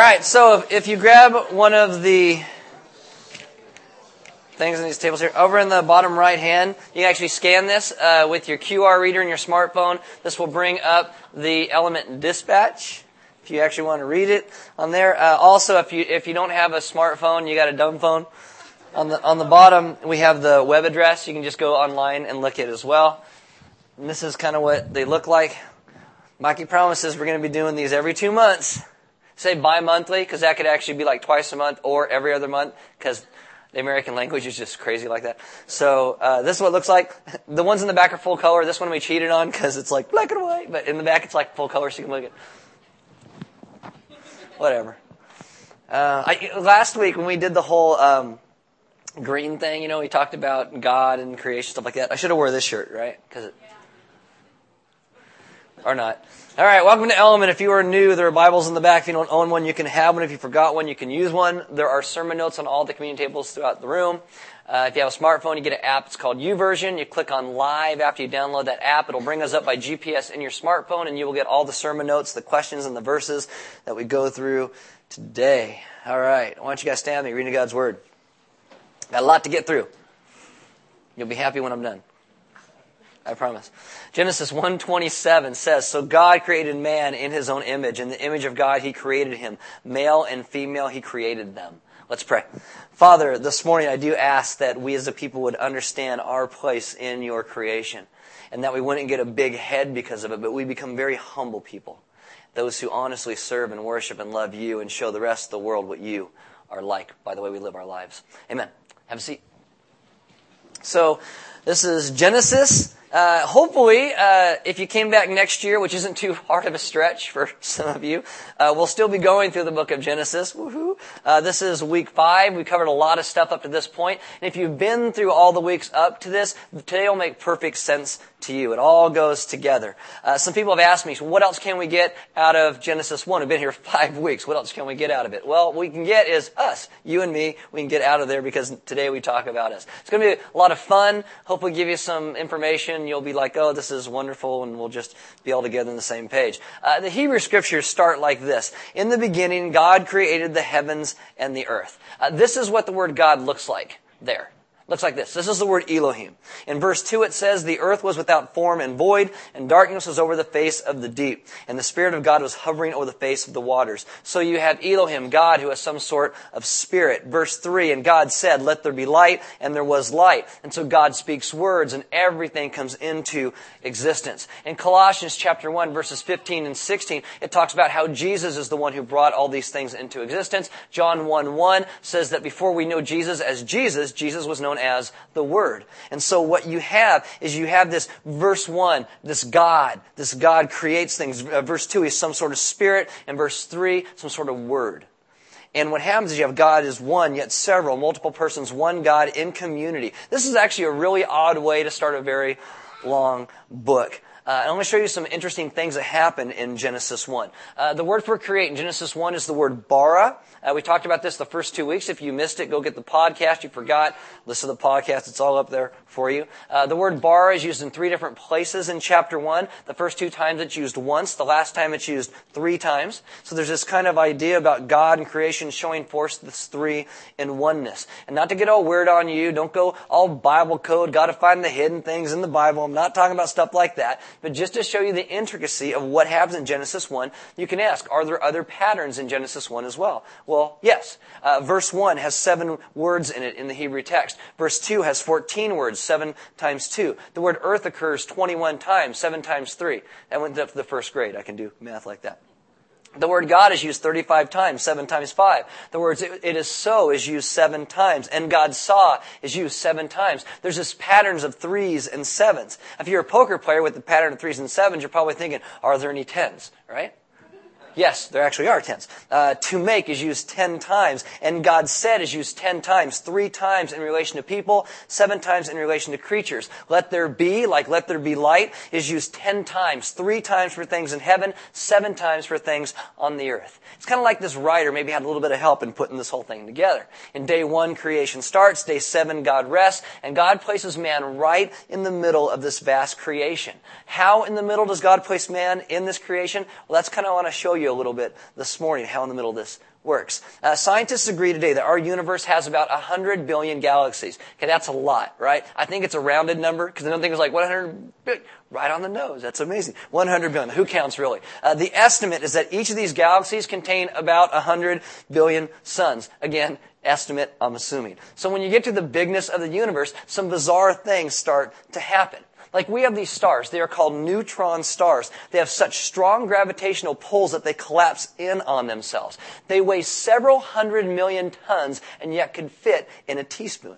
right, so if, if you grab one of the things in these tables here, over in the bottom right hand, you can actually scan this uh, with your QR reader in your smartphone. This will bring up the element dispatch. If you actually want to read it on there. Uh, also, if you if you don't have a smartphone, you got a dumb phone. On the on the bottom, we have the web address. You can just go online and look at it as well. And this is kind of what they look like. Mikey promises we're going to be doing these every two months. Say bi-monthly, because that could actually be like twice a month or every other month, because the American language is just crazy like that. So uh, this is what it looks like. The ones in the back are full color. This one we cheated on because it's like black and white, but in the back it's like full color, so you can look at. Whatever. Uh, I, last week when we did the whole um, green thing, you know, we talked about God and creation stuff like that. I should have wore this shirt, right? Because it, or not. All right, welcome to Element. If you are new, there are Bibles in the back. If you don't own one, you can have one. If you forgot one, you can use one. There are sermon notes on all the communion tables throughout the room. Uh, if you have a smartphone, you get an app. It's called YouVersion. You click on Live after you download that app. It'll bring us up by GPS in your smartphone, and you will get all the sermon notes, the questions, and the verses that we go through today. All right, why don't you guys stand me reading God's Word? Got a lot to get through. You'll be happy when I'm done. I promise. Genesis 1:27 says, "So God created man in his own image, in the image of God he created him, male and female he created them." Let's pray. Father, this morning I do ask that we as a people would understand our place in your creation and that we wouldn't get a big head because of it, but we become very humble people. Those who honestly serve and worship and love you and show the rest of the world what you are like by the way we live our lives. Amen. Have a seat. So, this is Genesis uh, hopefully, uh, if you came back next year, which isn't too hard of a stretch for some of you, uh, we'll still be going through the book of Genesis. Woohoo! Uh, this is week five. We covered a lot of stuff up to this point. and if you've been through all the weeks up to this, today will make perfect sense to you. It all goes together. Uh, some people have asked me, so what else can we get out of Genesis 1? We've been here five weeks. What else can we get out of it? Well, what we can get is us, you and me. We can get out of there because today we talk about us. It's going to be a lot of fun. Hopefully give you some information. You'll be like, oh, this is wonderful, and we'll just be all together on the same page. Uh, the Hebrew scriptures start like this. In the beginning, God created the heavens and the earth. Uh, this is what the word God looks like there. Looks like this. This is the word Elohim. In verse 2 it says, The earth was without form and void, and darkness was over the face of the deep. And the Spirit of God was hovering over the face of the waters. So you have Elohim, God, who has some sort of spirit. Verse 3, And God said, Let there be light, and there was light. And so God speaks words, and everything comes into existence. In Colossians chapter 1, verses 15 and 16, it talks about how Jesus is the one who brought all these things into existence. John 1 1 says that before we know Jesus as Jesus, Jesus was known as the Word. And so what you have is you have this verse 1, this God. This God creates things. Uh, verse 2 is some sort of spirit. And verse 3, some sort of Word. And what happens is you have God is one, yet several, multiple persons, one God in community. This is actually a really odd way to start a very long book. Uh, I'm going to show you some interesting things that happen in Genesis 1. Uh, the word for create in Genesis 1 is the word bara. Uh, we talked about this the first two weeks. If you missed it, go get the podcast. You forgot, listen to the podcast. It's all up there for you. Uh, the word bara is used in three different places in chapter 1. The first two times it's used once. The last time it's used three times. So there's this kind of idea about God and creation showing forth this three in oneness. And not to get all weird on you, don't go all Bible code, gotta find the hidden things in the Bible. I'm not talking about stuff like that. But just to show you the intricacy of what happens in Genesis 1, you can ask, are there other patterns in Genesis 1 as well? Well, yes. Uh, verse 1 has seven words in it in the Hebrew text. Verse 2 has 14 words, seven times two. The word earth occurs 21 times, seven times three. That went up to the first grade. I can do math like that. The word God is used 35 times, 7 times 5. The words it is so is used 7 times. And God saw is used 7 times. There's this patterns of 3s and 7s. If you're a poker player with the pattern of 3s and 7s, you're probably thinking, are there any 10s? Right? Yes, there actually are tens. Uh, to make is used ten times, and God said is used ten times, three times in relation to people, seven times in relation to creatures. Let there be, like let there be light, is used ten times, three times for things in heaven, seven times for things on the earth. It's kind of like this writer maybe had a little bit of help in putting this whole thing together. In day one, creation starts. Day seven, God rests, and God places man right in the middle of this vast creation. How in the middle does God place man in this creation? Well, that's kind of want to show you a little bit this morning how in the middle this works. Uh, scientists agree today that our universe has about 100 billion galaxies. Okay, that's a lot, right? I think it's a rounded number because I don't think it's like 100 billion. Right on the nose. That's amazing. 100 billion. Who counts really? Uh, the estimate is that each of these galaxies contain about 100 billion suns. Again, estimate, I'm assuming. So when you get to the bigness of the universe, some bizarre things start to happen. Like we have these stars. They are called neutron stars. They have such strong gravitational pulls that they collapse in on themselves. They weigh several hundred million tons and yet could fit in a teaspoon.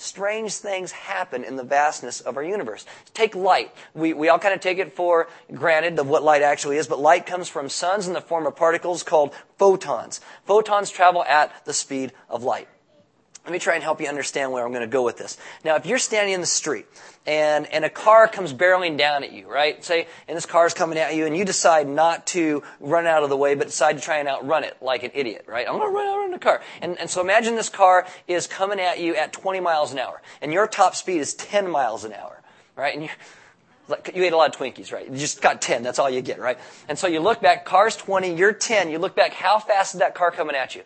Strange things happen in the vastness of our universe. Take light. We, we all kind of take it for granted of what light actually is, but light comes from suns in the form of particles called photons. Photons travel at the speed of light. Let me try and help you understand where I'm going to go with this. Now, if you're standing in the street and, and a car comes barreling down at you, right? Say, and this car is coming at you and you decide not to run out of the way, but decide to try and outrun it like an idiot, right? I'm going to run out in the car. And, and so imagine this car is coming at you at 20 miles an hour and your top speed is 10 miles an hour, right? And you, like, you ate a lot of Twinkies, right? You just got 10. That's all you get, right? And so you look back, car's 20, you're 10. You look back, how fast is that car coming at you?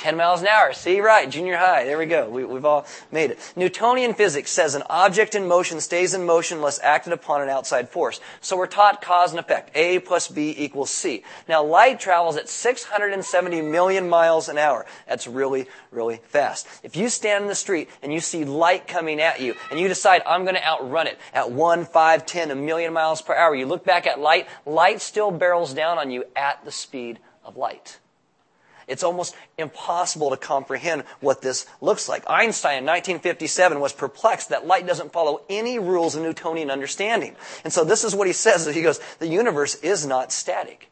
10 miles an hour. See, right, junior high. There we go. We, have all made it. Newtonian physics says an object in motion stays in motion unless acted upon an outside force. So we're taught cause and effect. A plus B equals C. Now light travels at 670 million miles an hour. That's really, really fast. If you stand in the street and you see light coming at you and you decide, I'm going to outrun it at 1, 5, 10, a million miles per hour, you look back at light, light still barrels down on you at the speed of light. It's almost impossible to comprehend what this looks like. Einstein in 1957 was perplexed that light doesn't follow any rules of Newtonian understanding. And so this is what he says. He goes, the universe is not static.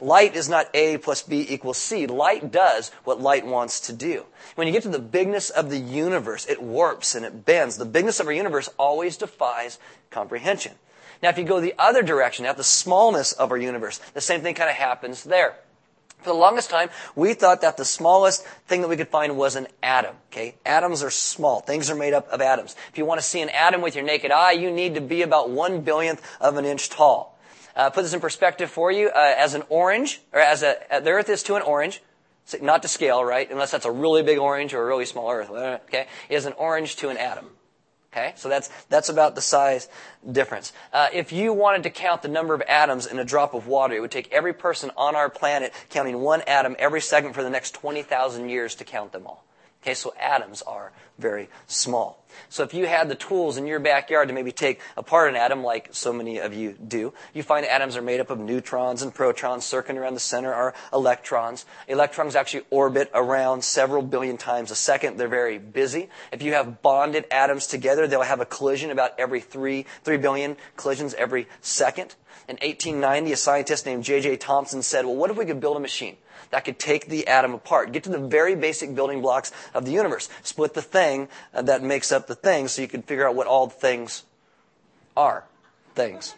Light is not A plus B equals C. Light does what light wants to do. When you get to the bigness of the universe, it warps and it bends. The bigness of our universe always defies comprehension. Now, if you go the other direction, at the smallness of our universe, the same thing kind of happens there. For the longest time, we thought that the smallest thing that we could find was an atom. Okay? Atoms are small. Things are made up of atoms. If you want to see an atom with your naked eye, you need to be about one billionth of an inch tall. Uh, put this in perspective for you. Uh, as an orange, or as a, uh, the Earth is to an orange, not to scale, right? Unless that's a really big orange or a really small Earth. Okay? Is an orange to an atom. Okay, so that's that's about the size difference. Uh, if you wanted to count the number of atoms in a drop of water, it would take every person on our planet counting one atom every second for the next twenty thousand years to count them all. Okay, so atoms are very small. So if you had the tools in your backyard to maybe take apart an atom, like so many of you do, you find atoms are made up of neutrons and protons. Circling around the center are electrons. Electrons actually orbit around several billion times a second. They're very busy. If you have bonded atoms together, they'll have a collision about every three, three billion collisions every second. In 1890, a scientist named J.J. Thomson said, well, what if we could build a machine that could take the atom apart, get to the very basic building blocks of the universe, split the thing uh, that makes up the thing so you can figure out what all the things are. Things.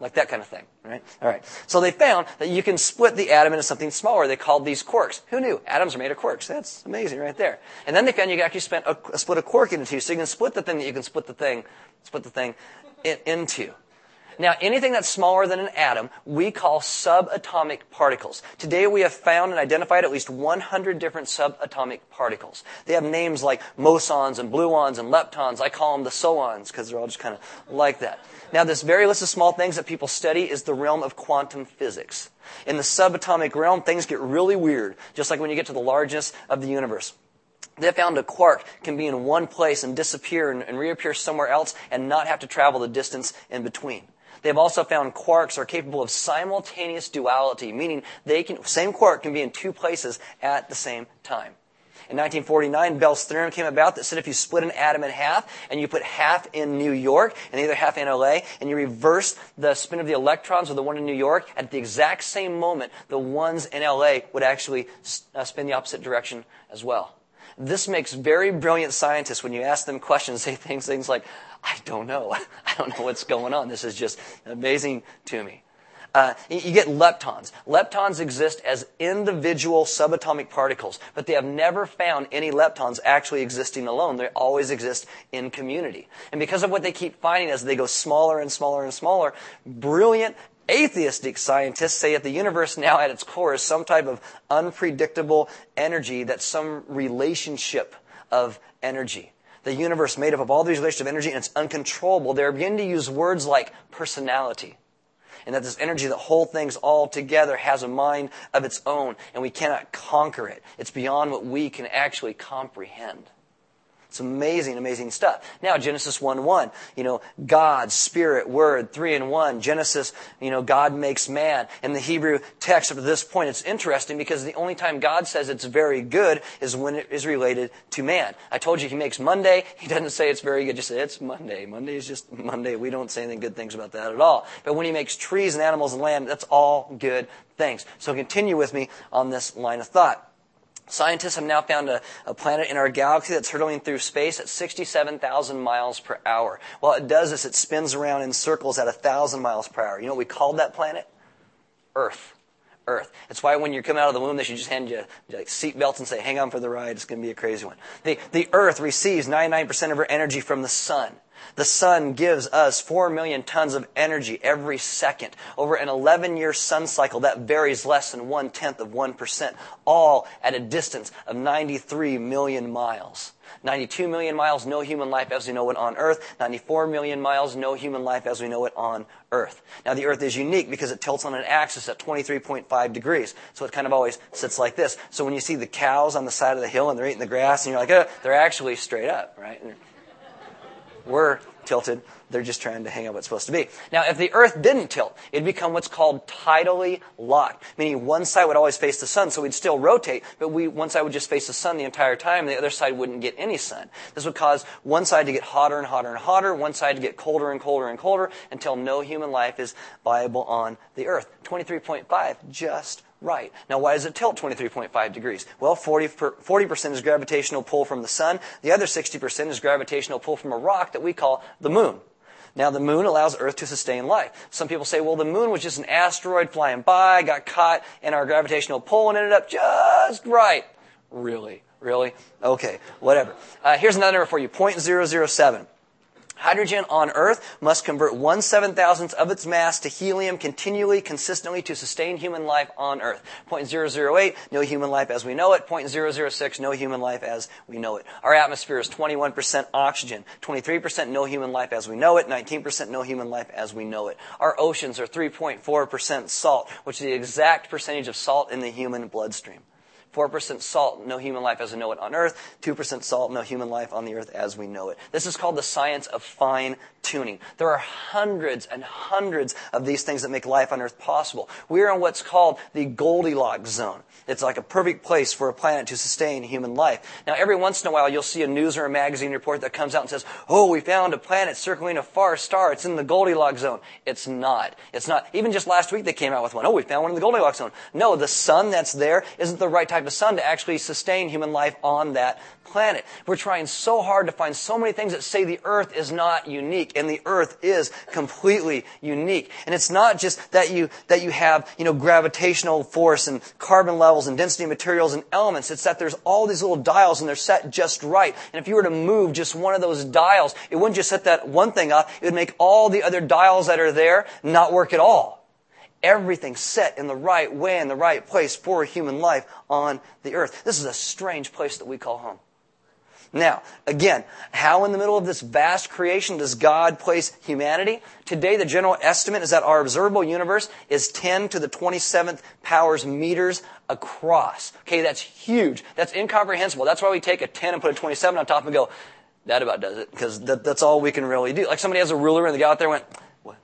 Like that kind of thing, right? All right. So they found that you can split the atom into something smaller. They called these quarks. Who knew? Atoms are made of quarks. That's amazing right there. And then they found you can actually a, split a quark into two. So you can split the thing that you can split the thing, split the thing in, into. Now, anything that's smaller than an atom, we call subatomic particles. Today we have found and identified at least 100 different subatomic particles. They have names like mesons and gluons and leptons. I call them the soons because they're all just kind of like that. Now, this very list of small things that people study is the realm of quantum physics. In the subatomic realm, things get really weird, just like when you get to the largest of the universe. They found a quark can be in one place and disappear and, and, reappear somewhere else and not have to travel the distance in between. They've also found quarks are capable of simultaneous duality, meaning they can, same quark can be in two places at the same time. In 1949, Bell's theorem came about that said if you split an atom in half and you put half in New York and the other half in LA and you reverse the spin of the electrons with the one in New York, at the exact same moment, the ones in LA would actually uh, spin the opposite direction as well. This makes very brilliant scientists, when you ask them questions, say things, things like, I don't know. I don't know what's going on. This is just amazing to me. Uh, you get leptons. Leptons exist as individual subatomic particles, but they have never found any leptons actually existing alone. They always exist in community. And because of what they keep finding as they go smaller and smaller and smaller, brilliant Atheistic scientists say that the universe now at its core is some type of unpredictable energy that's some relationship of energy. The universe made up of all these relationships of energy and it's uncontrollable. They're beginning to use words like personality. And that this energy that holds things all together has a mind of its own and we cannot conquer it. It's beyond what we can actually comprehend. It's amazing, amazing stuff. Now, Genesis 1 1, you know, God, Spirit, Word, three in one. Genesis, you know, God makes man. In the Hebrew text up to this point, it's interesting because the only time God says it's very good is when it is related to man. I told you he makes Monday. He doesn't say it's very good. Just say it's Monday. Monday is just Monday. We don't say anything good things about that at all. But when he makes trees and animals and land, that's all good things. So continue with me on this line of thought. Scientists have now found a, a, planet in our galaxy that's hurtling through space at 67,000 miles per hour. While it does this, it spins around in circles at 1,000 miles per hour. You know what we called that planet? Earth. Earth. That's why when you come out of the womb, they should just hand you like seat belts and say, hang on for the ride. It's going to be a crazy one. The, the Earth receives 99% of her energy from the sun. The sun gives us 4 million tons of energy every second. Over an 11 year sun cycle, that varies less than one tenth of 1%, all at a distance of 93 million miles. 92 million miles, no human life as we know it on Earth. 94 million miles, no human life as we know it on Earth. Now, the Earth is unique because it tilts on an axis at 23.5 degrees. So it kind of always sits like this. So when you see the cows on the side of the hill and they're eating the grass and you're like, oh, they're actually straight up, right? We're tilted. They're just trying to hang out what's supposed to be. Now, if the Earth didn't tilt, it'd become what's called tidally locked, meaning one side would always face the sun, so we'd still rotate, but we, one side would just face the sun the entire time, the other side wouldn't get any sun. This would cause one side to get hotter and hotter and hotter, one side to get colder and colder and colder, until no human life is viable on the Earth. 23.5, just right. Now, why does it tilt 23.5 degrees? Well, 40, percent is gravitational pull from the sun. The other 60% is gravitational pull from a rock that we call the moon. Now, the moon allows Earth to sustain life. Some people say, well, the moon was just an asteroid flying by, got caught in our gravitational pull, and ended up just right. Really? Really? Okay, whatever. Uh, here's another number for you 0.007. Hydrogen on Earth must convert one seven thousandth of its mass to helium continually, consistently to sustain human life on Earth. 0.008, no human life as we know it. 0.006, no human life as we know it. Our atmosphere is 21% oxygen, 23% no human life as we know it, 19% no human life as we know it. Our oceans are 3.4% salt, which is the exact percentage of salt in the human bloodstream. 4% salt, no human life as we know it on earth. 2% salt, no human life on the earth as we know it. This is called the science of fine tuning. There are hundreds and hundreds of these things that make life on earth possible. We're in what's called the Goldilocks zone. It's like a perfect place for a planet to sustain human life. Now, every once in a while, you'll see a news or a magazine report that comes out and says, Oh, we found a planet circling a far star. It's in the Goldilocks zone. It's not. It's not. Even just last week, they came out with one. Oh, we found one in the Goldilocks zone. No, the sun that's there isn't the right type of sun to actually sustain human life on that planet. We're trying so hard to find so many things that say the earth is not unique and the earth is completely unique. And it's not just that you, that you have, you know, gravitational force and carbon levels and density materials and elements. It's that there's all these little dials and they're set just right. And if you were to move just one of those dials, it wouldn't just set that one thing up. It would make all the other dials that are there not work at all everything set in the right way, in the right place for human life on the earth. This is a strange place that we call home. Now, again, how in the middle of this vast creation does God place humanity? Today, the general estimate is that our observable universe is 10 to the 27th powers meters across. Okay, that's huge. That's incomprehensible. That's why we take a 10 and put a 27 on top and go, that about does it, because that, that's all we can really do. Like somebody has a ruler and the guy out there went, what?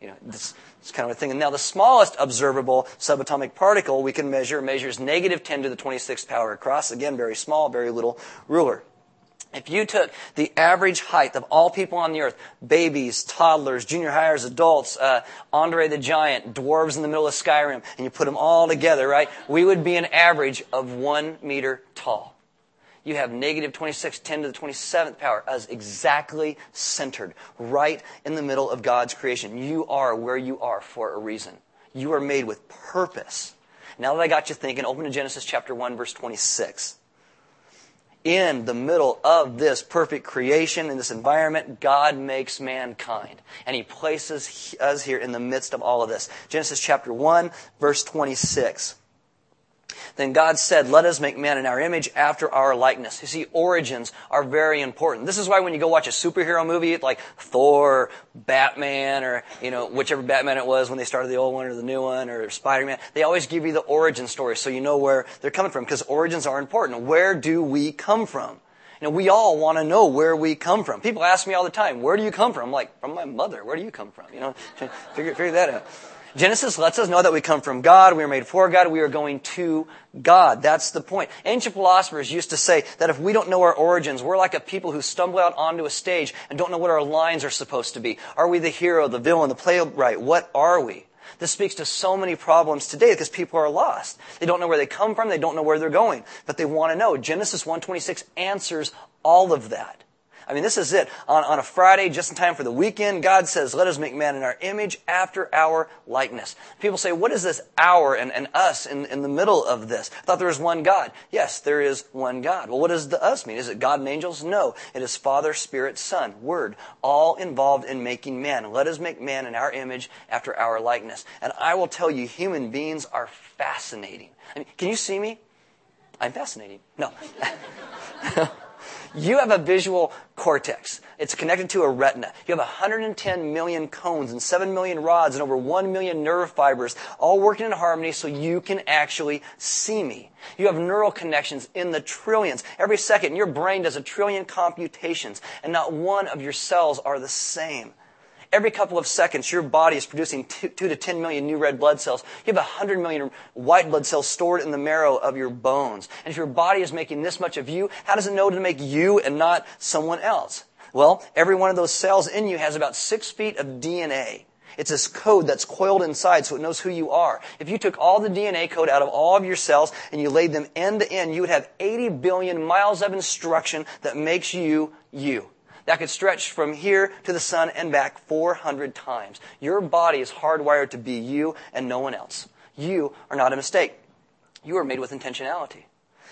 You know, this, it's kind of a thing. And now the smallest observable subatomic particle we can measure measures negative 10 to the 26th power across. Again, very small, very little ruler. If you took the average height of all people on the earth, babies, toddlers, junior hires, adults, uh, Andre the Giant, dwarves in the middle of Skyrim, and you put them all together, right, we would be an average of one meter tall you have negative 26, 10 to the 27th power as exactly centered, right in the middle of God's creation. You are where you are for a reason. You are made with purpose. Now that I got you thinking, open to Genesis chapter 1, verse 26. in the middle of this perfect creation, in this environment, God makes mankind. And He places us here in the midst of all of this. Genesis chapter 1, verse 26. Then God said, let us make man in our image after our likeness. You see, origins are very important. This is why when you go watch a superhero movie like Thor, Batman, or, you know, whichever Batman it was when they started the old one or the new one, or Spider-Man, they always give you the origin story so you know where they're coming from because origins are important. Where do we come from? You know, we all want to know where we come from. People ask me all the time, where do you come from? I'm like, from my mother. Where do you come from? You know, figure, figure that out. Genesis lets us know that we come from God, we are made for God, we are going to God. That's the point. Ancient philosophers used to say that if we don't know our origins, we're like a people who stumble out onto a stage and don't know what our lines are supposed to be. Are we the hero, the villain, the playwright? What are we? This speaks to so many problems today because people are lost. They don't know where they come from, they don't know where they're going, but they want to know. Genesis 1:26 answers all of that. I mean, this is it. On, on a Friday, just in time for the weekend, God says, let us make man in our image after our likeness. People say, what is this our and, and us in, in the middle of this? I thought there was one God. Yes, there is one God. Well, what does the us mean? Is it God and angels? No. It is Father, Spirit, Son, Word, all involved in making man. Let us make man in our image after our likeness. And I will tell you, human beings are fascinating. I mean, can you see me? I'm fascinating. No. You have a visual cortex. It's connected to a retina. You have 110 million cones and 7 million rods and over 1 million nerve fibers all working in harmony so you can actually see me. You have neural connections in the trillions. Every second, your brain does a trillion computations and not one of your cells are the same. Every couple of seconds, your body is producing two, two, to 10 million new red blood cells. You have 100 million white blood cells stored in the marrow of your bones. And if your body is making this much of you, how does it know to make you and not someone else? Well, every one of those cells in you has about six feet of DNA. It's this code that's coiled inside so it knows who you are. If you took all the DNA code out of all of your cells and you laid them end to end, you would have 80 billion miles of instruction that makes you you that could stretch from here to the sun and back 400 times. Your body is hardwired to be you and no one else. You are not a mistake. You are made with intentionality.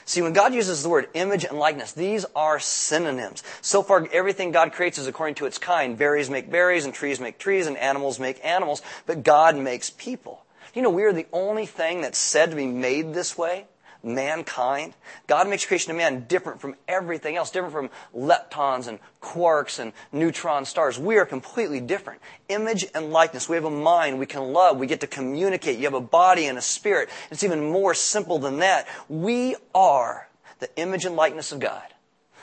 See, when God uses the word image and likeness, these are synonyms. So far, everything God creates is according to its kind. Berries make berries, and trees make trees, and animals make animals, but God makes people. You know, we are the only thing that's said to be made this way mankind. God makes creation of man different from everything else, different from leptons and quarks and neutron stars. We are completely different. Image and likeness. We have a mind. We can love. We get to communicate. You have a body and a spirit. It's even more simple than that. We are the image and likeness of God.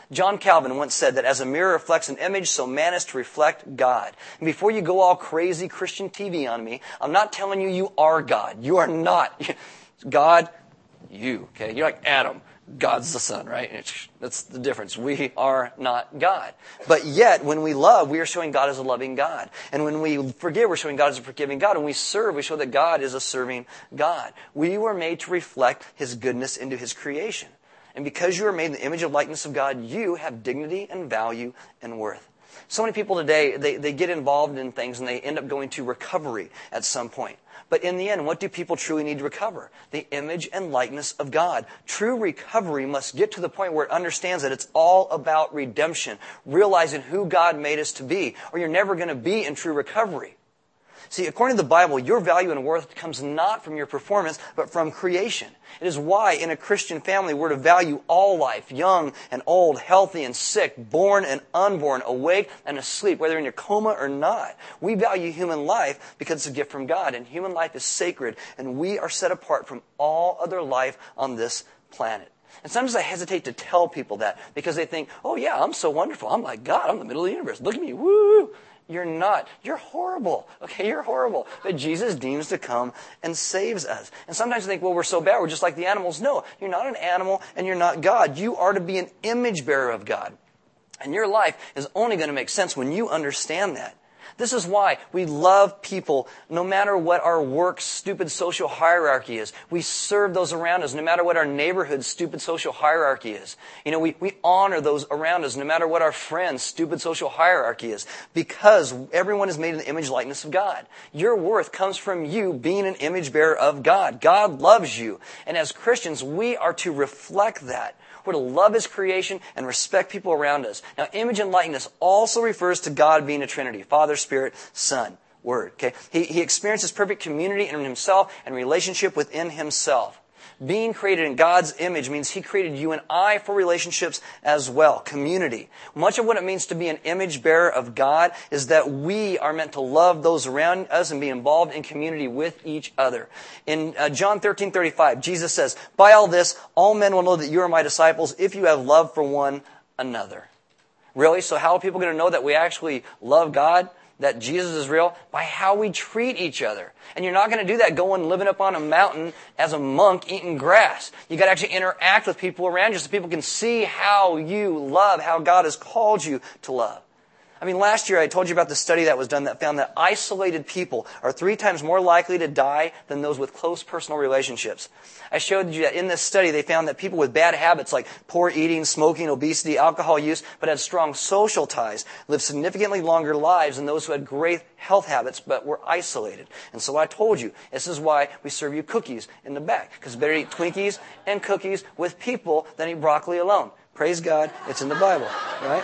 John Calvin once said that as a mirror reflects an image, so man is to reflect God. And before you go all crazy Christian TV on me, I'm not telling you you are God. You are not. God you. Okay, you're like Adam. God's the Son, right? That's the difference. We are not God. But yet, when we love, we are showing God as a loving God. And when we forgive, we're showing God as a forgiving God. When we serve, we show that God is a serving God. We were made to reflect His goodness into His creation. And because you are made in the image and likeness of God, you have dignity and value and worth. So many people today, they, they get involved in things and they end up going to recovery at some point. But in the end, what do people truly need to recover? The image and likeness of God. True recovery must get to the point where it understands that it's all about redemption, realizing who God made us to be, or you're never going to be in true recovery. See, according to the Bible, your value and worth comes not from your performance, but from creation. It is why in a Christian family we're to value all life, young and old, healthy and sick, born and unborn, awake and asleep, whether in your coma or not. We value human life because it's a gift from God, and human life is sacred, and we are set apart from all other life on this planet. And sometimes I hesitate to tell people that because they think, oh yeah, I'm so wonderful. I'm like God. I'm the middle of the universe. Look at me. Woo! You're not. You're horrible. Okay, you're horrible. But Jesus deems to come and saves us. And sometimes I think, well, we're so bad, we're just like the animals. No, you're not an animal and you're not God. You are to be an image bearer of God. And your life is only going to make sense when you understand that. This is why we love people no matter what our work stupid social hierarchy is. We serve those around us no matter what our neighborhood stupid social hierarchy is. You know, we, we honor those around us no matter what our friends stupid social hierarchy is because everyone is made in the image likeness of God. Your worth comes from you being an image bearer of God. God loves you. And as Christians, we are to reflect that. We're to love His creation and respect people around us. Now, image and likeness also refers to God being a Trinity Father, Spirit, Son. Word. Okay? He, he experiences perfect community in Himself and relationship within Himself. Being created in God's image means He created you and I for relationships as well, community. Much of what it means to be an image bearer of God is that we are meant to love those around us and be involved in community with each other. In uh, John 13, 35, Jesus says, By all this, all men will know that you are my disciples if you have love for one another. Really? So how are people going to know that we actually love God? That Jesus is real by how we treat each other. And you're not going to do that going living up on a mountain as a monk eating grass. You got to actually interact with people around you so people can see how you love, how God has called you to love. I mean, last year I told you about the study that was done that found that isolated people are three times more likely to die than those with close personal relationships. I showed you that in this study they found that people with bad habits like poor eating, smoking, obesity, alcohol use, but had strong social ties lived significantly longer lives than those who had great health habits but were isolated. And so I told you, this is why we serve you cookies in the back, because better eat Twinkies and cookies with people than eat broccoli alone. Praise God, it's in the Bible, right?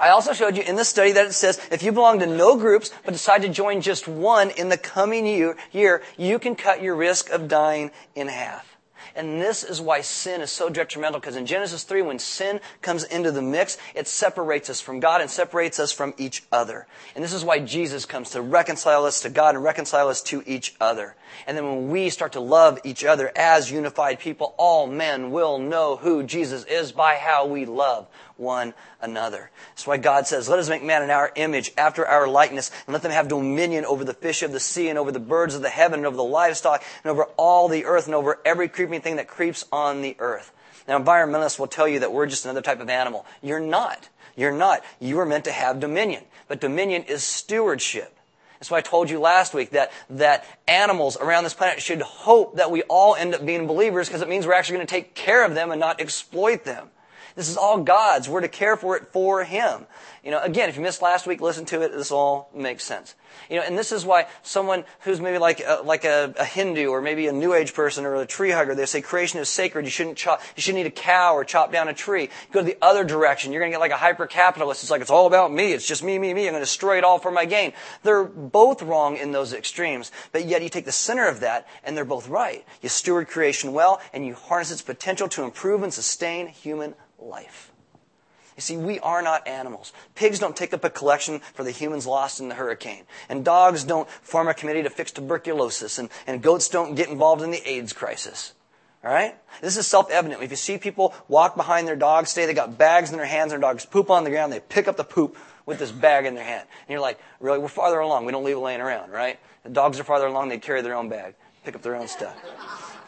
I also showed you in the study that it says if you belong to no groups but decide to join just one in the coming year, year you can cut your risk of dying in half. And this is why sin is so detrimental because in Genesis 3, when sin comes into the mix, it separates us from God and separates us from each other. And this is why Jesus comes to reconcile us to God and reconcile us to each other. And then when we start to love each other as unified people, all men will know who Jesus is by how we love one another. That's why God says, let us make man in our image, after our likeness, and let them have dominion over the fish of the sea and over the birds of the heaven and over the livestock and over all the earth and over every creeping thing that creeps on the earth. Now, environmentalists will tell you that we're just another type of animal. You're not. You're not. You are meant to have dominion. But dominion is stewardship. That's why I told you last week that, that animals around this planet should hope that we all end up being believers because it means we're actually going to take care of them and not exploit them. This is all God's. We're to care for it for Him. You know, again, if you missed last week, listen to it. This all makes sense. You know, and this is why someone who's maybe like a, like a, a Hindu or maybe a New Age person or a tree hugger, they say creation is sacred. You shouldn't chop, you shouldn't eat a cow or chop down a tree. go to the other direction. You're going to get like a hyper capitalist. It's like it's all about me. It's just me, me, me. I'm going to destroy it all for my gain. They're both wrong in those extremes, but yet you take the center of that, and they're both right. You steward creation well, and you harness its potential to improve and sustain human life. You see, we are not animals. Pigs don't take up a collection for the humans lost in the hurricane. And dogs don't form a committee to fix tuberculosis. And, and goats don't get involved in the AIDS crisis. All right? This is self-evident. If you see people walk behind their dogs today, they got bags in their hands, and their dogs poop on the ground, they pick up the poop with this bag in their hand. And you're like, really? We're farther along. We don't leave it laying around, right? The dogs are farther along. They carry their own bag, pick up their own stuff.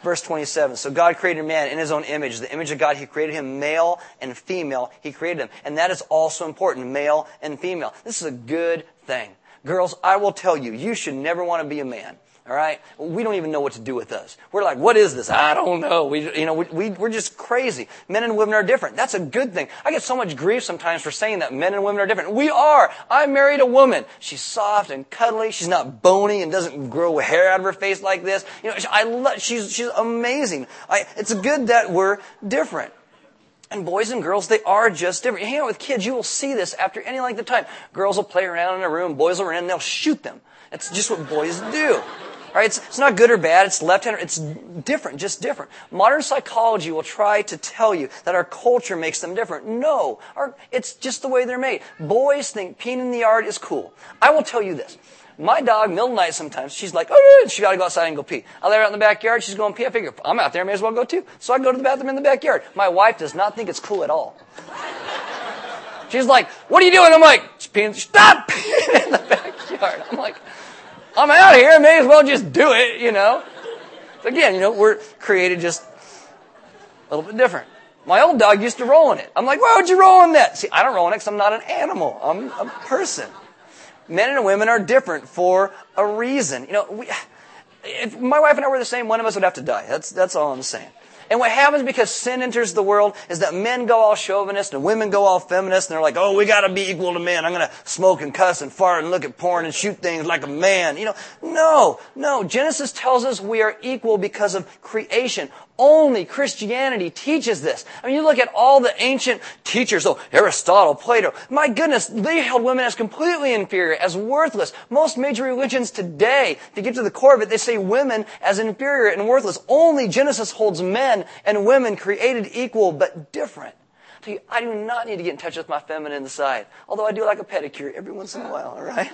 Verse 27. So God created man in his own image. The image of God, he created him male and female. He created them. And that is also important, male and female. This is a good thing. Girls, I will tell you, you should never want to be a man. All right? We don't even know what to do with us. We're like, what is this? I don't know. We, you know, we, we, we're just crazy. Men and women are different. That's a good thing. I get so much grief sometimes for saying that men and women are different. We are. I married a woman. She's soft and cuddly. She's not bony and doesn't grow hair out of her face like this. You know, I love, she's, she's amazing. I, it's good that we're different. And boys and girls, they are just different. You hang out with kids, you will see this after any length of time. Girls will play around in a room, boys will run in, they'll shoot them. That's just what boys do. It's, it's not good or bad. It's left-handed. It's different, just different. Modern psychology will try to tell you that our culture makes them different. No. Our, it's just the way they're made. Boys think peeing in the yard is cool. I will tell you this. My dog, middle of the night sometimes, she's like, oh, she gotta go outside and go pee. I let her out in the backyard, she's going pee. I figure, I'm out there, I may as well go too. So I go to the bathroom in the backyard. My wife does not think it's cool at all. She's like, what are you doing? I'm like, she's peeing, stop peeing in the backyard. I'm like, I'm out here. I may as well just do it, you know. So again, you know, we're created just a little bit different. My old dog used to roll in it. I'm like, why would you roll in that? See, I don't roll in it because I'm not an animal. I'm a person. Men and women are different for a reason. You know, we, if my wife and I were the same, one of us would have to die. That's, that's all I'm saying. And what happens because sin enters the world is that men go all chauvinist and women go all feminist and they're like, oh, we gotta be equal to men. I'm gonna smoke and cuss and fart and look at porn and shoot things like a man. You know, no, no. Genesis tells us we are equal because of creation. Only Christianity teaches this. I mean, you look at all the ancient teachers, oh, Aristotle, Plato. My goodness, they held women as completely inferior, as worthless. Most major religions today, to get to the core of it, they say women as inferior and worthless. Only Genesis holds men and women created equal but different. I do not need to get in touch with my feminine side, although I do like a pedicure every once in a while, alright?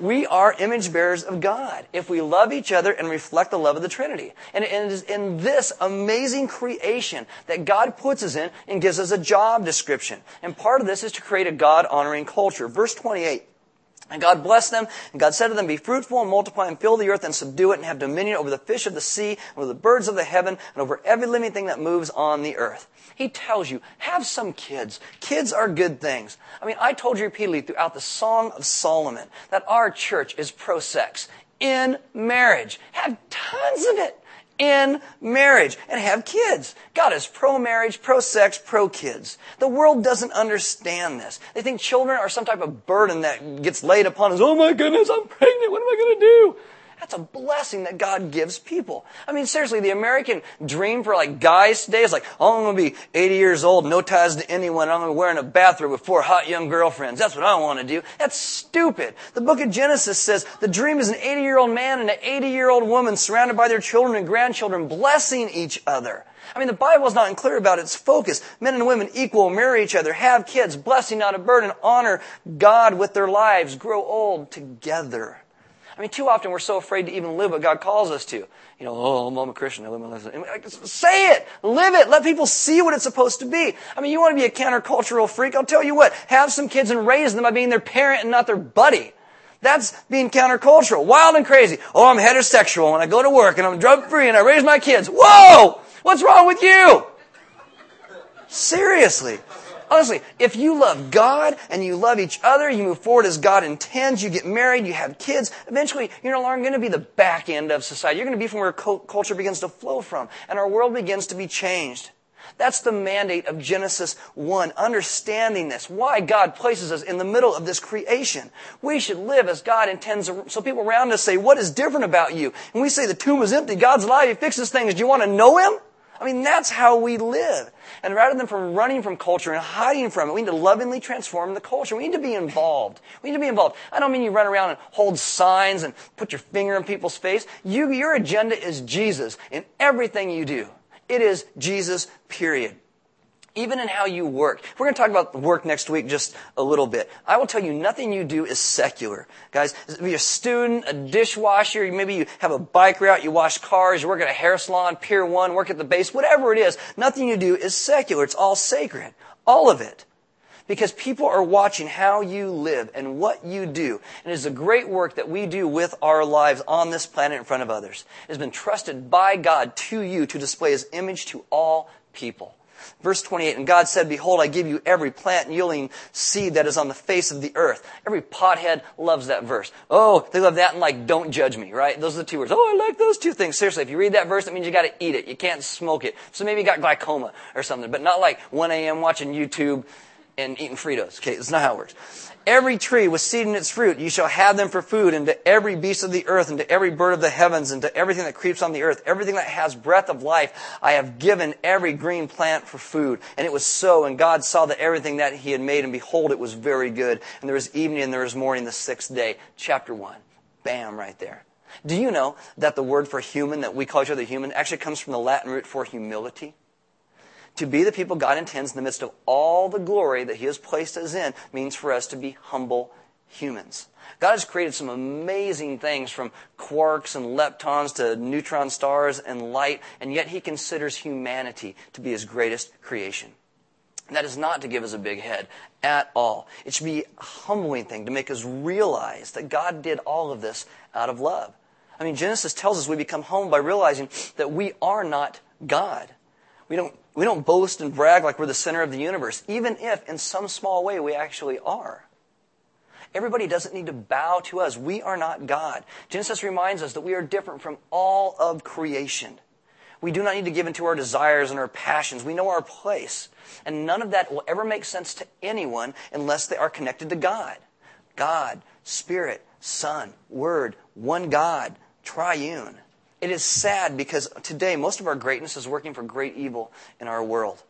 we are image bearers of God if we love each other and reflect the love of the Trinity. And it is in this amazing creation that God puts us in and gives us a job description. And part of this is to create a God honoring culture. Verse 28. And God blessed them, and God said to them, Be fruitful and multiply and fill the earth and subdue it and have dominion over the fish of the sea, and over the birds of the heaven, and over every living thing that moves on the earth. He tells you, have some kids. Kids are good things. I mean, I told you repeatedly throughout the Song of Solomon that our church is pro-sex in marriage. Have tons of it in marriage and have kids. God is pro-marriage, pro-sex, pro-kids. The world doesn't understand this. They think children are some type of burden that gets laid upon us. Oh my goodness, I'm pregnant. What am I going to do? That's a blessing that God gives people. I mean, seriously, the American dream for like guys today is like, oh, I'm going to be 80 years old, no ties to anyone, I'm going to be wearing a bathrobe with four hot young girlfriends. That's what I want to do. That's stupid. The book of Genesis says the dream is an 80 year old man and an 80 year old woman surrounded by their children and grandchildren blessing each other. I mean, the Bible is not unclear about its focus. Men and women equal, marry each other, have kids, blessing, not a burden, honor God with their lives, grow old together. I mean, too often we're so afraid to even live what God calls us to. You know, oh, I'm a Christian. I live my life. Say it. Live it. Let people see what it's supposed to be. I mean, you want to be a countercultural freak? I'll tell you what. Have some kids and raise them by being their parent and not their buddy. That's being countercultural. Wild and crazy. Oh, I'm heterosexual and I go to work and I'm drug free and I raise my kids. Whoa! What's wrong with you? Seriously. Honestly, if you love God and you love each other, you move forward as God intends, you get married, you have kids, eventually you're no longer going to be the back end of society. You're going to be from where culture begins to flow from, and our world begins to be changed. That's the mandate of Genesis 1, understanding this, why God places us in the middle of this creation. We should live as God intends, so people around us say, what is different about you? And we say the tomb is empty, God's alive, He fixes things, do you want to know Him? I mean, that's how we live. And rather than from running from culture and hiding from it, we need to lovingly transform the culture. We need to be involved. We need to be involved. I don't mean you run around and hold signs and put your finger in people's face. You, your agenda is Jesus in everything you do. It is Jesus, period even in how you work. We're going to talk about work next week just a little bit. I will tell you, nothing you do is secular. Guys, be a student, a dishwasher, maybe you have a bike route, you wash cars, you work at a hair salon, Pier 1, work at the base, whatever it is, nothing you do is secular. It's all sacred. All of it. Because people are watching how you live and what you do. And it is a great work that we do with our lives on this planet in front of others. It has been trusted by God to you to display His image to all people. Verse 28, and God said, Behold, I give you every plant yielding seed that is on the face of the earth. Every pothead loves that verse. Oh, they love that and like, don't judge me, right? Those are the two words. Oh, I like those two things. Seriously, if you read that verse, that means you gotta eat it. You can't smoke it. So maybe you got glaucoma or something, but not like 1 a.m. watching YouTube and eating Fritos. Okay, that's not how it works. Every tree with seed in its fruit, you shall have them for food, and to every beast of the earth, and to every bird of the heavens, and to everything that creeps on the earth, everything that has breath of life, I have given every green plant for food. And it was so, and God saw that everything that He had made, and behold, it was very good. And there was evening and there was morning the sixth day. Chapter one. Bam, right there. Do you know that the word for human, that we call each other human, actually comes from the Latin root for humility? To be the people God intends in the midst of all the glory that He has placed us in means for us to be humble humans. God has created some amazing things from quarks and leptons to neutron stars and light, and yet He considers humanity to be His greatest creation. That is not to give us a big head at all. It should be a humbling thing to make us realize that God did all of this out of love. I mean, Genesis tells us we become humble by realizing that we are not God. We don't we don't boast and brag like we're the center of the universe, even if in some small way we actually are. Everybody doesn't need to bow to us. We are not God. Genesis reminds us that we are different from all of creation. We do not need to give in to our desires and our passions. We know our place. And none of that will ever make sense to anyone unless they are connected to God. God, Spirit, Son, Word, one God, triune. It is sad because today most of our greatness is working for great evil in our world.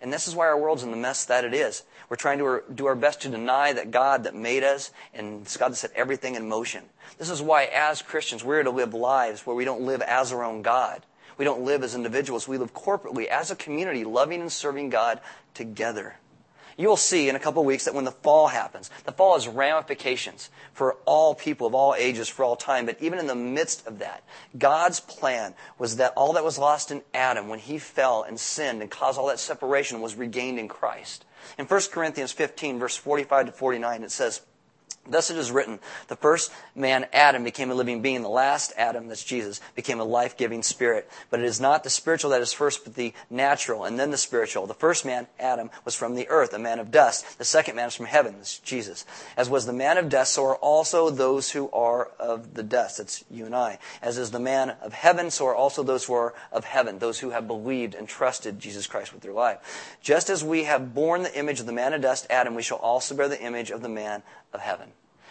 And this is why our world's in the mess that it is. We're trying to er, do our best to deny that God that made us and God that set everything in motion. This is why as Christians we're to live lives where we don't live as our own God. We don't live as individuals. We live corporately as a community, loving and serving God together. You will see in a couple of weeks that when the fall happens, the fall has ramifications for all people of all ages, for all time. But even in the midst of that, God's plan was that all that was lost in Adam when he fell and sinned and caused all that separation was regained in Christ. In 1 Corinthians 15, verse 45 to 49, it says, Thus it is written, the first man, Adam, became a living being. The last Adam, that's Jesus, became a life-giving spirit. But it is not the spiritual that is first, but the natural, and then the spiritual. The first man, Adam, was from the earth, a man of dust. The second man is from heaven, that's Jesus. As was the man of dust, so are also those who are of the dust. That's you and I. As is the man of heaven, so are also those who are of heaven, those who have believed and trusted Jesus Christ with their life. Just as we have borne the image of the man of dust, Adam, we shall also bear the image of the man of heaven.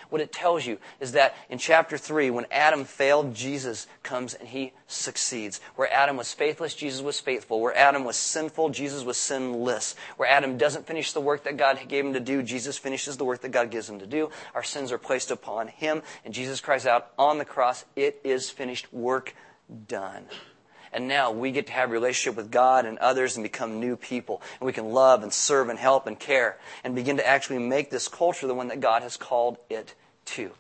What it tells you is that in chapter 3, when Adam failed, Jesus comes and he succeeds. Where Adam was faithless, Jesus was faithful. Where Adam was sinful, Jesus was sinless. Where Adam doesn't finish the work that God gave him to do, Jesus finishes the work that God gives him to do. Our sins are placed upon him, and Jesus cries out on the cross, It is finished, work done. And now we get to have a relationship with God and others and become new people. And we can love and serve and help and care and begin to actually make this culture the one that God has called it to.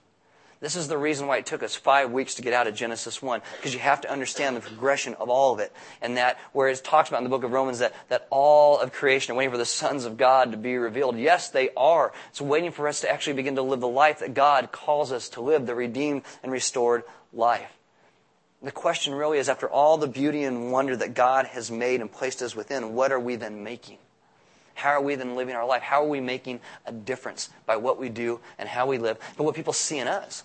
This is the reason why it took us five weeks to get out of Genesis 1, because you have to understand the progression of all of it. And that, where it talks about in the book of Romans that, that all of creation are waiting for the sons of God to be revealed. Yes, they are. It's waiting for us to actually begin to live the life that God calls us to live, the redeemed and restored life. The question really is after all the beauty and wonder that God has made and placed us within, what are we then making? How are we then living our life? How are we making a difference by what we do and how we live, but what people see in us?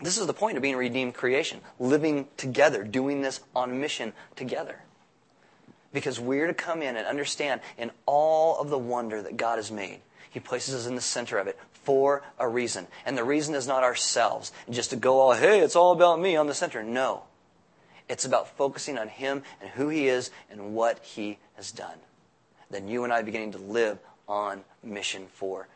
This is the point of being redeemed creation, living together, doing this on mission together. Because we're to come in and understand in all of the wonder that God has made. He places us in the center of it for a reason. And the reason is not ourselves. And just to go all, hey, it's all about me, I'm the center. No. It's about focusing on Him and who He is and what He has done. Then you and I beginning to live on mission for.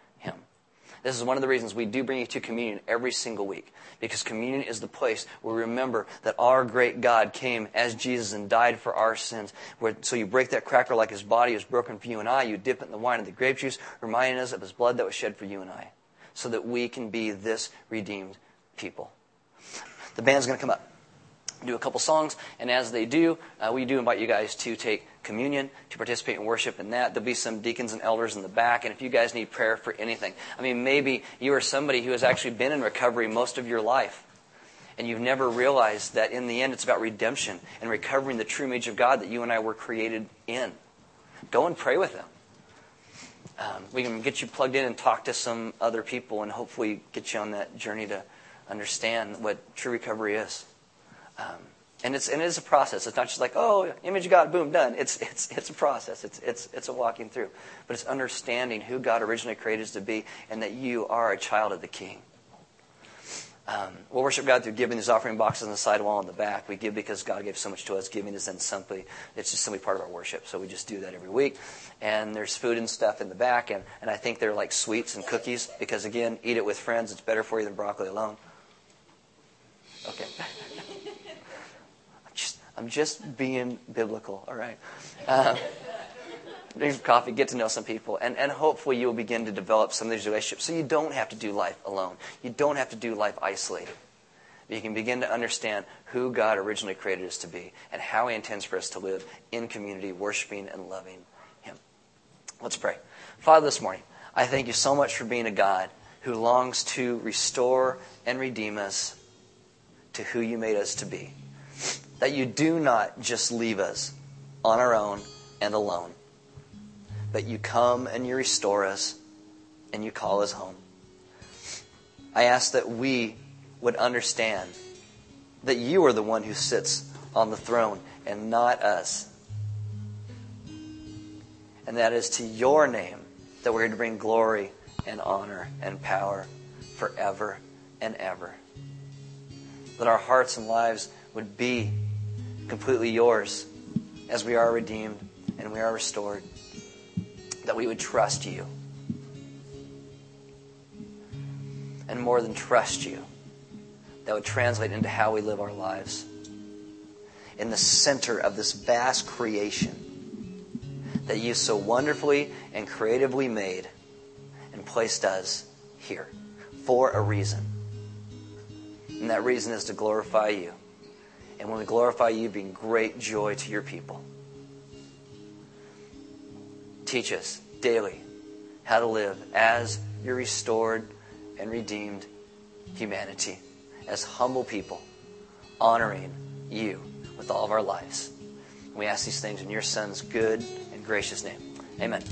This is one of the reasons we do bring you to communion every single week. Because communion is the place where we remember that our great God came as Jesus and died for our sins. Where, so you break that cracker like his body was broken for you and I. You dip it in the wine and the grape juice, reminding us of his blood that was shed for you and I. So that we can be this redeemed people. The band's going to come up do a couple songs, and as they do, uh, we do invite you guys to take communion, to participate in worship in that. There'll be some deacons and elders in the back, and if you guys need prayer for anything, I mean, maybe you are somebody who has actually been in recovery most of your life, and you've never realized that in the end it's about redemption and recovering the true image of God that you and I were created in. Go and pray with them. Um, we can get you plugged in and talk to some other people and hopefully get you on that journey to understand what true recovery is. Um, and it's and it is a process. It's not just like oh, image of God, boom, done. It's it's it's a process. It's it's it's a walking through, but it's understanding who God originally created us to be, and that you are a child of the King. Um, we'll worship God through giving these offering boxes on the side wall in the back. We give because God gave so much to us. Giving is then simply, it's just simply part of our worship. So we just do that every week. And there's food and stuff in the back. And, and I think they're like sweets and cookies because, again, eat it with friends. It's better for you than broccoli alone. Okay. I'm just being biblical, all right? Uh, drink some coffee, get to know some people, and, and hopefully you'll begin to develop some of these relationships so you don't have to do life alone. You don't have to do life isolated. You can begin to understand who God originally created us to be and how He intends for us to live in community, worshiping and loving Him. Let's pray. Father, this morning, I thank you so much for being a God who longs to restore and redeem us to who you made us to be that you do not just leave us on our own and alone, but you come and you restore us and you call us home. I ask that we would understand that you are the one who sits on the throne and not us. And that is to your name that we're going to bring glory and honor and power forever and ever. That our hearts and lives would be completely yours as we are redeemed and we are restored. That we would trust you. And more than trust you, that would translate into how we live our lives. In the center of this vast creation that you so wonderfully and creatively made and placed us here for a reason. And that reason is to glorify you. And when we glorify you, bring great joy to your people. Teach us daily how to live as your restored and redeemed humanity, as humble people, honoring you with all of our lives. We ask these things in your Son's good and gracious name. Amen.